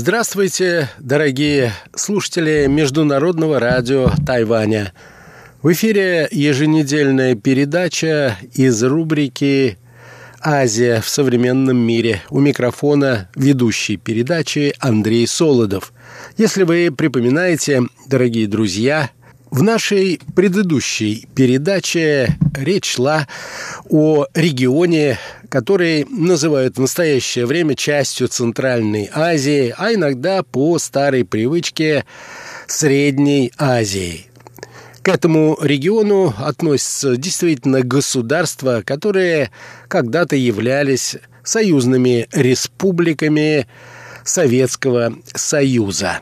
Здравствуйте, дорогие слушатели Международного радио Тайваня. В эфире еженедельная передача из рубрики «Азия в современном мире». У микрофона ведущий передачи Андрей Солодов. Если вы припоминаете, дорогие друзья, в нашей предыдущей передаче речь шла о регионе, который называют в настоящее время частью Центральной Азии, а иногда по старой привычке Средней Азии. К этому региону относятся действительно государства, которые когда-то являлись союзными республиками Советского Союза.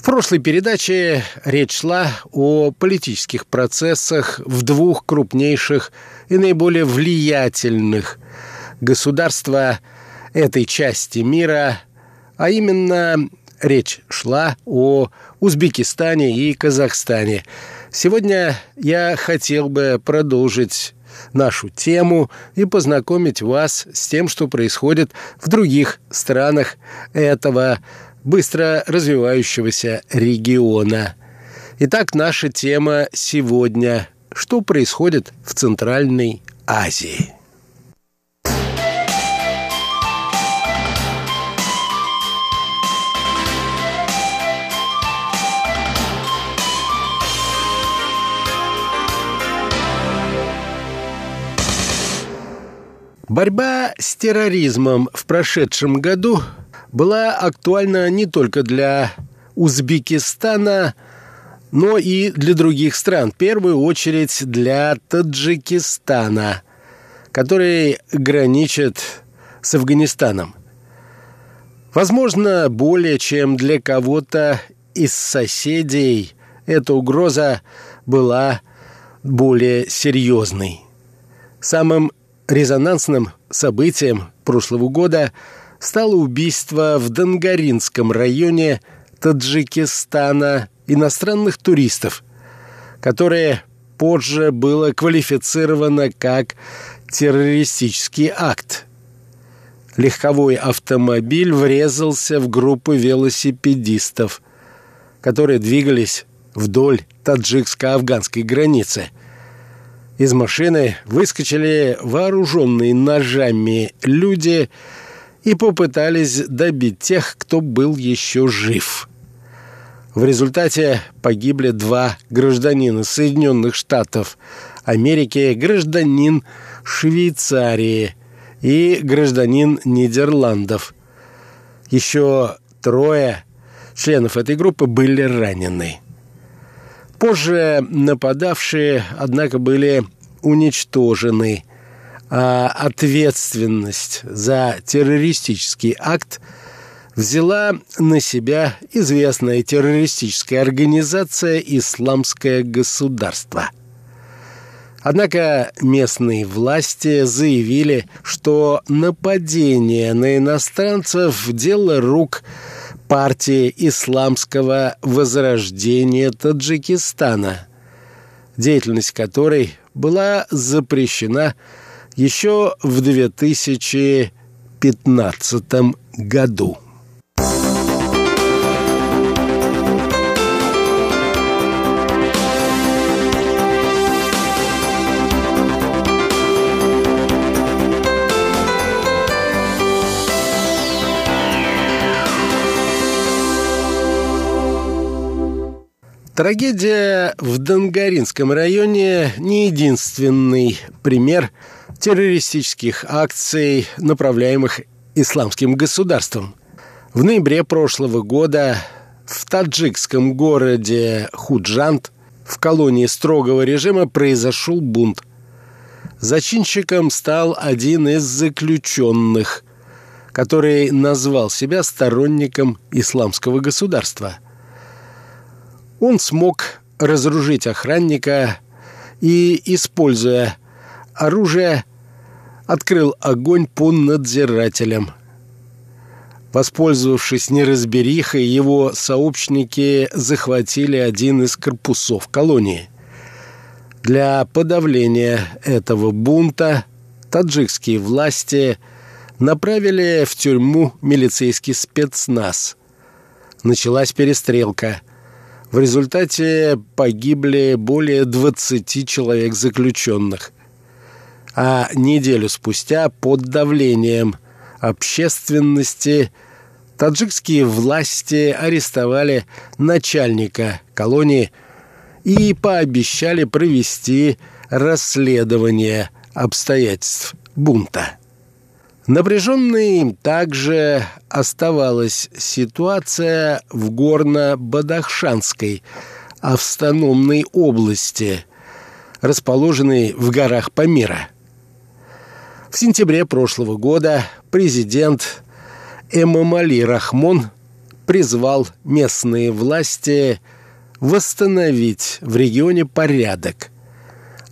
В прошлой передаче речь шла о политических процессах в двух крупнейших и наиболее влиятельных государства этой части мира, а именно речь шла о Узбекистане и Казахстане. Сегодня я хотел бы продолжить нашу тему и познакомить вас с тем, что происходит в других странах этого быстро развивающегося региона. Итак, наша тема сегодня – что происходит в Центральной Азии. Борьба с терроризмом в прошедшем году была актуальна не только для Узбекистана, но и для других стран. В первую очередь для Таджикистана, который граничит с Афганистаном. Возможно, более чем для кого-то из соседей эта угроза была более серьезной. Самым резонансным событием прошлого года – стало убийство в Дангаринском районе Таджикистана иностранных туристов, которое позже было квалифицировано как террористический акт. Легковой автомобиль врезался в группу велосипедистов, которые двигались вдоль таджикско-афганской границы. Из машины выскочили вооруженные ножами люди – и попытались добить тех, кто был еще жив. В результате погибли два гражданина Соединенных Штатов Америки, гражданин Швейцарии и гражданин Нидерландов. Еще трое членов этой группы были ранены. Позже нападавшие, однако, были уничтожены – ответственность за террористический акт взяла на себя известная террористическая организация «Исламское государство». Однако местные власти заявили, что нападение на иностранцев – дело рук партии исламского возрождения Таджикистана, деятельность которой была запрещена еще в 2015 году. Трагедия в Донгаринском районе не единственный пример террористических акций, направляемых исламским государством. В ноябре прошлого года в таджикском городе Худжант в колонии строгого режима произошел бунт. Зачинщиком стал один из заключенных, который назвал себя сторонником исламского государства. Он смог разоружить охранника и, используя оружие, открыл огонь по надзирателям. Воспользовавшись неразберихой, его сообщники захватили один из корпусов колонии. Для подавления этого бунта таджикские власти направили в тюрьму милицейский спецназ. Началась перестрелка. В результате погибли более 20 человек заключенных. А неделю спустя под давлением общественности таджикские власти арестовали начальника колонии и пообещали провести расследование обстоятельств бунта. Напряженной также оставалась ситуация в Горно-Бадахшанской автономной области, расположенной в горах Памира. В сентябре прошлого года президент Эмамали Рахмон призвал местные власти восстановить в регионе порядок,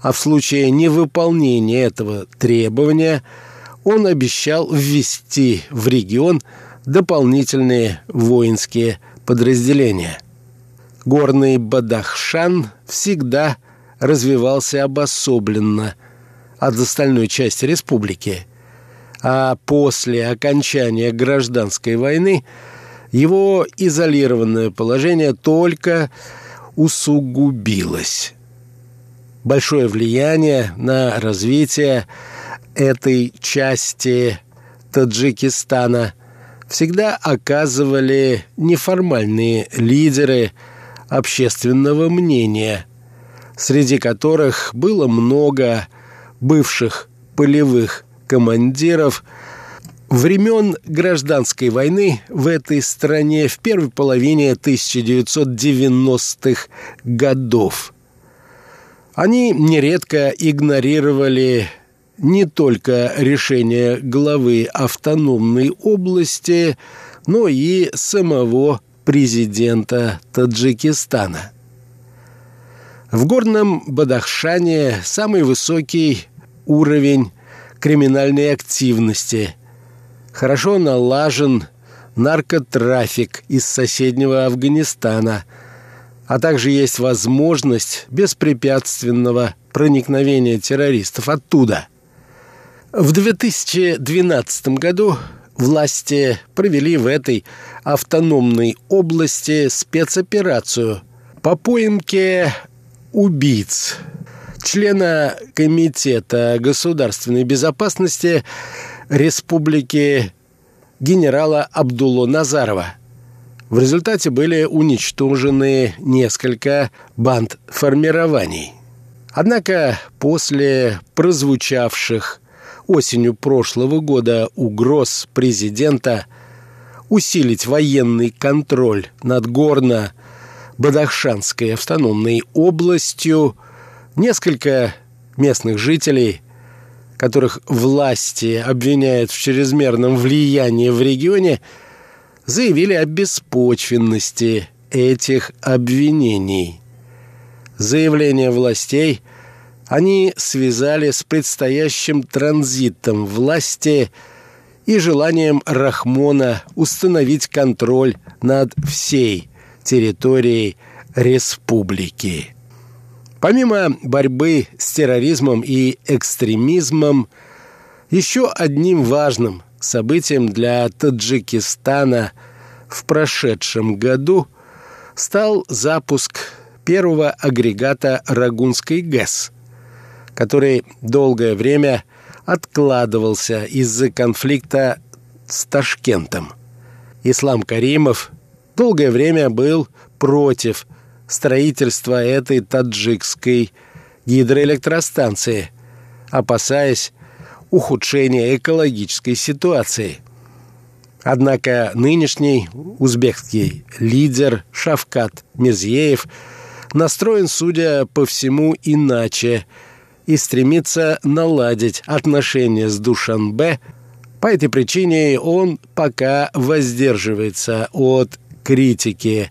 а в случае невыполнения этого требования – он обещал ввести в регион дополнительные воинские подразделения. Горный Бадахшан всегда развивался обособленно от остальной части республики, а после окончания гражданской войны его изолированное положение только усугубилось. Большое влияние на развитие этой части Таджикистана всегда оказывали неформальные лидеры общественного мнения, среди которых было много бывших полевых командиров времен гражданской войны в этой стране в первой половине 1990-х годов. Они нередко игнорировали не только решение главы автономной области, но и самого президента Таджикистана. В горном Бадахшане самый высокий уровень криминальной активности. Хорошо налажен наркотрафик из соседнего Афганистана, а также есть возможность беспрепятственного проникновения террористов оттуда – в 2012 году власти провели в этой автономной области спецоперацию по поимке убийц члена Комитета государственной безопасности Республики генерала Абдулло Назарова. В результате были уничтожены несколько банд формирований. Однако после прозвучавших осенью прошлого года угроз президента усилить военный контроль над Горно-Бадахшанской автономной областью, несколько местных жителей, которых власти обвиняют в чрезмерном влиянии в регионе, заявили о беспочвенности этих обвинений. Заявление властей – они связали с предстоящим транзитом власти и желанием Рахмона установить контроль над всей территорией республики. Помимо борьбы с терроризмом и экстремизмом, еще одним важным событием для Таджикистана в прошедшем году стал запуск первого агрегата Рагунской ГЭС – который долгое время откладывался из-за конфликта с Ташкентом. Ислам Каримов долгое время был против строительства этой таджикской гидроэлектростанции, опасаясь ухудшения экологической ситуации. Однако нынешний узбекский лидер Шавкат Мирзеев настроен, судя по всему, иначе – и стремится наладить отношения с Душанбе. По этой причине он пока воздерживается от критики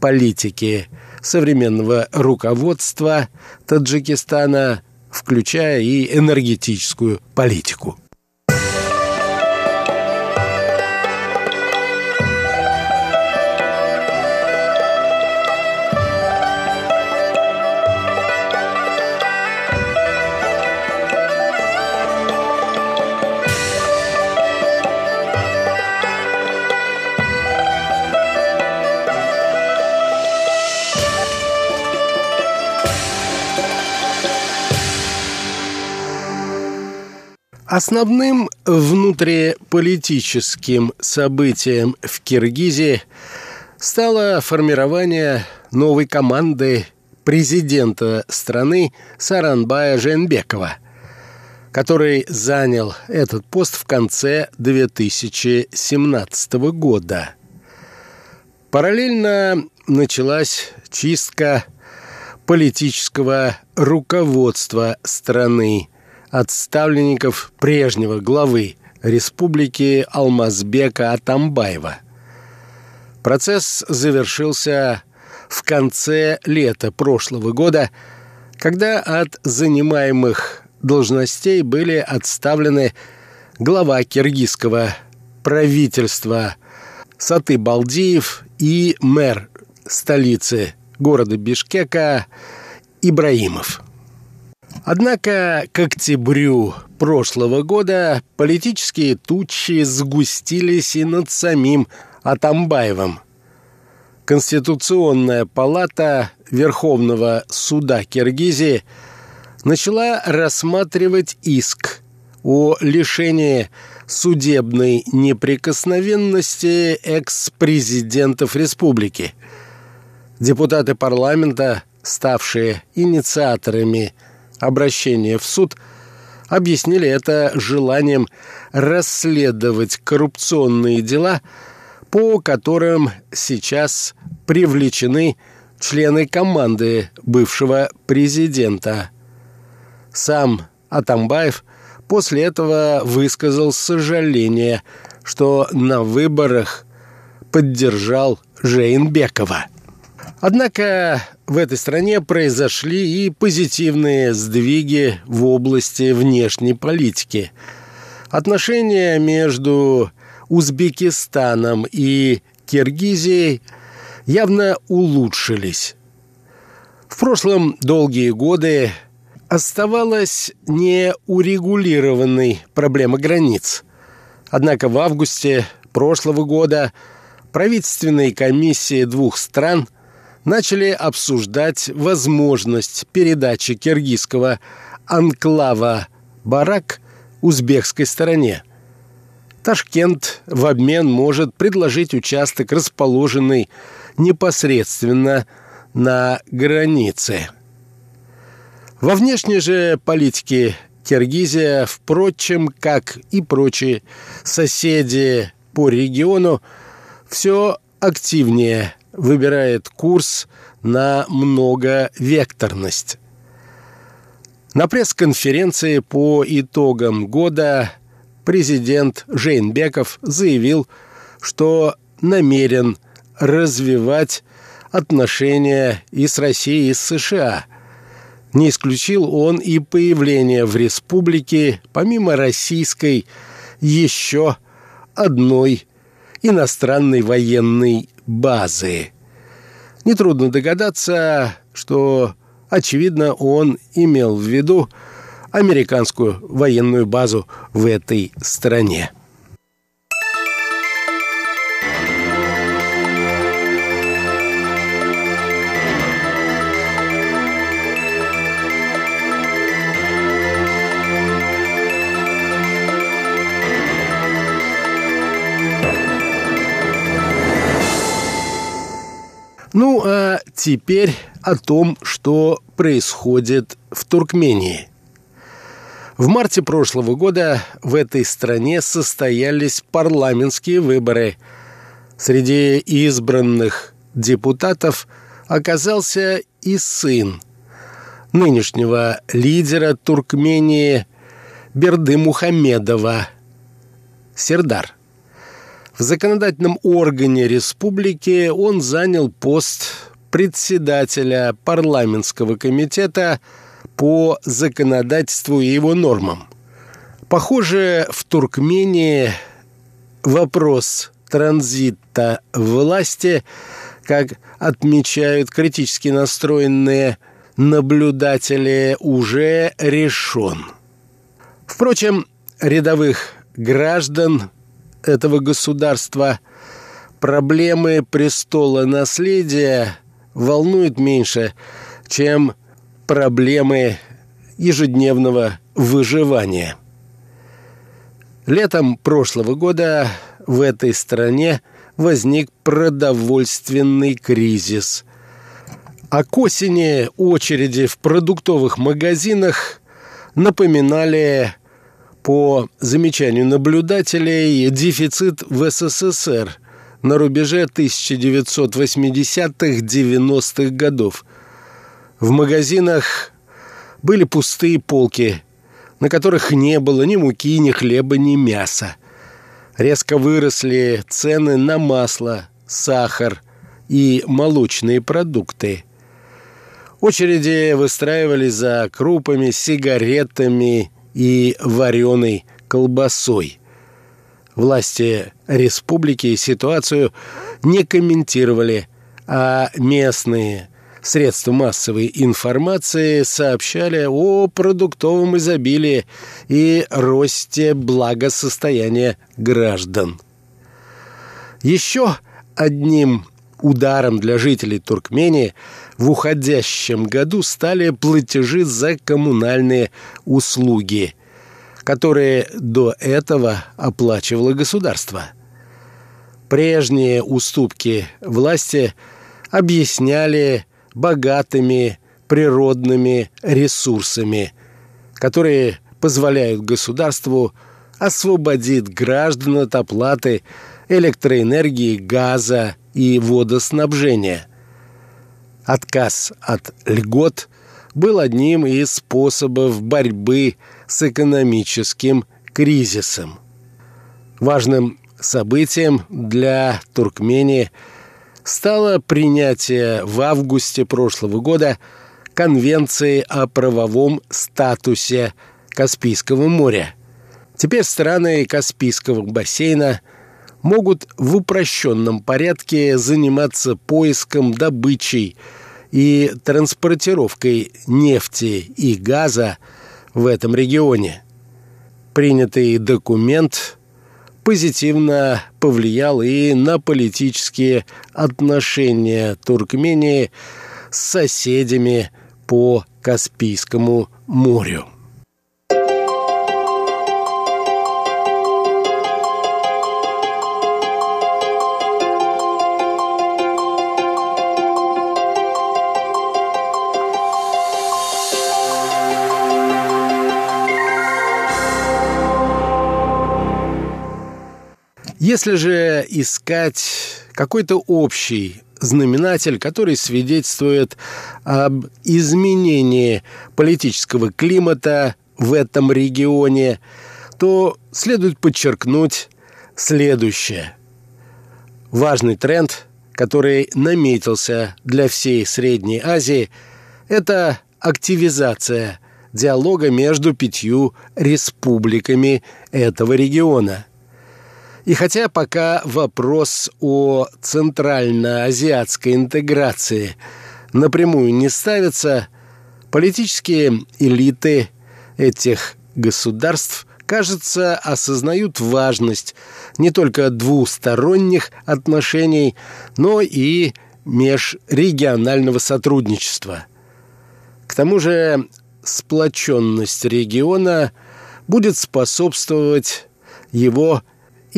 политики современного руководства Таджикистана, включая и энергетическую политику. Основным внутриполитическим событием в Киргизии стало формирование новой команды президента страны Саранбая Женбекова, который занял этот пост в конце 2017 года. Параллельно началась чистка политического руководства страны от ставленников прежнего главы республики Алмазбека Атамбаева. Процесс завершился в конце лета прошлого года, когда от занимаемых должностей были отставлены глава киргизского правительства Саты Балдиев и мэр столицы города Бишкека Ибраимов. Однако к октябрю прошлого года политические тучи сгустились и над самим Атамбаевым. Конституционная палата Верховного суда Киргизии начала рассматривать иск о лишении судебной неприкосновенности экс-президентов республики. Депутаты парламента, ставшие инициаторами обращения в суд, объяснили это желанием расследовать коррупционные дела, по которым сейчас привлечены члены команды бывшего президента. Сам Атамбаев после этого высказал сожаление, что на выборах поддержал Жейнбекова. Однако в этой стране произошли и позитивные сдвиги в области внешней политики. Отношения между Узбекистаном и Киргизией явно улучшились. В прошлом долгие годы оставалась неурегулированной проблема границ. Однако в августе прошлого года правительственные комиссии двух стран начали обсуждать возможность передачи киргизского анклава Барак узбекской стороне. Ташкент в обмен может предложить участок, расположенный непосредственно на границе. Во внешней же политике Киргизия, впрочем, как и прочие соседи по региону, все активнее выбирает курс на многовекторность. На пресс-конференции по итогам года президент Жейнбеков заявил, что намерен развивать отношения и с Россией, и с США. Не исключил он и появление в республике, помимо российской, еще одной иностранной военной базы. Нетрудно догадаться, что, очевидно, он имел в виду американскую военную базу в этой стране. Ну, а теперь о том, что происходит в Туркмении. В марте прошлого года в этой стране состоялись парламентские выборы. Среди избранных депутатов оказался и сын нынешнего лидера Туркмении Берды Мухамедова, Сердар. В законодательном органе республики он занял пост председателя парламентского комитета по законодательству и его нормам. Похоже, в Туркмении вопрос транзита власти, как отмечают критически настроенные наблюдатели, уже решен. Впрочем, рядовых граждан этого государства проблемы престола наследия волнуют меньше, чем проблемы ежедневного выживания. Летом прошлого года в этой стране возник продовольственный кризис. А к осени очереди в продуктовых магазинах напоминали, по замечанию наблюдателей, дефицит в СССР на рубеже 1980-90-х годов. В магазинах были пустые полки, на которых не было ни муки, ни хлеба, ни мяса. Резко выросли цены на масло, сахар и молочные продукты. Очереди выстраивались за крупами, сигаретами и вареной колбасой. Власти республики ситуацию не комментировали, а местные средства массовой информации сообщали о продуктовом изобилии и росте благосостояния граждан. Еще одним ударом для жителей Туркмении в уходящем году стали платежи за коммунальные услуги, которые до этого оплачивало государство. Прежние уступки власти объясняли богатыми природными ресурсами, которые позволяют государству освободить граждан от оплаты электроэнергии, газа и водоснабжения. Отказ от льгот был одним из способов борьбы с экономическим кризисом. Важным событием для Туркмении стало принятие в августе прошлого года Конвенции о правовом статусе Каспийского моря. Теперь страны Каспийского бассейна – могут в упрощенном порядке заниматься поиском, добычей и транспортировкой нефти и газа в этом регионе. Принятый документ позитивно повлиял и на политические отношения Туркмении с соседями по Каспийскому морю. Если же искать какой-то общий знаменатель, который свидетельствует об изменении политического климата в этом регионе, то следует подчеркнуть следующее. Важный тренд, который наметился для всей Средней Азии, это активизация диалога между пятью республиками этого региона – и хотя пока вопрос о центральноазиатской интеграции напрямую не ставится, политические элиты этих государств, кажется, осознают важность не только двусторонних отношений, но и межрегионального сотрудничества. К тому же сплоченность региона будет способствовать его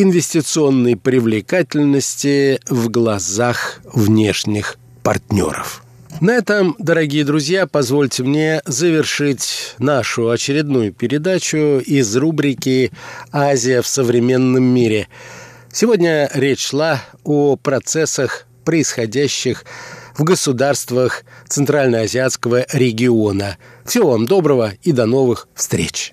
инвестиционной привлекательности в глазах внешних партнеров. На этом, дорогие друзья, позвольте мне завершить нашу очередную передачу из рубрики «Азия в современном мире». Сегодня речь шла о процессах, происходящих в государствах Центральноазиатского региона. Всего вам доброго и до новых встреч!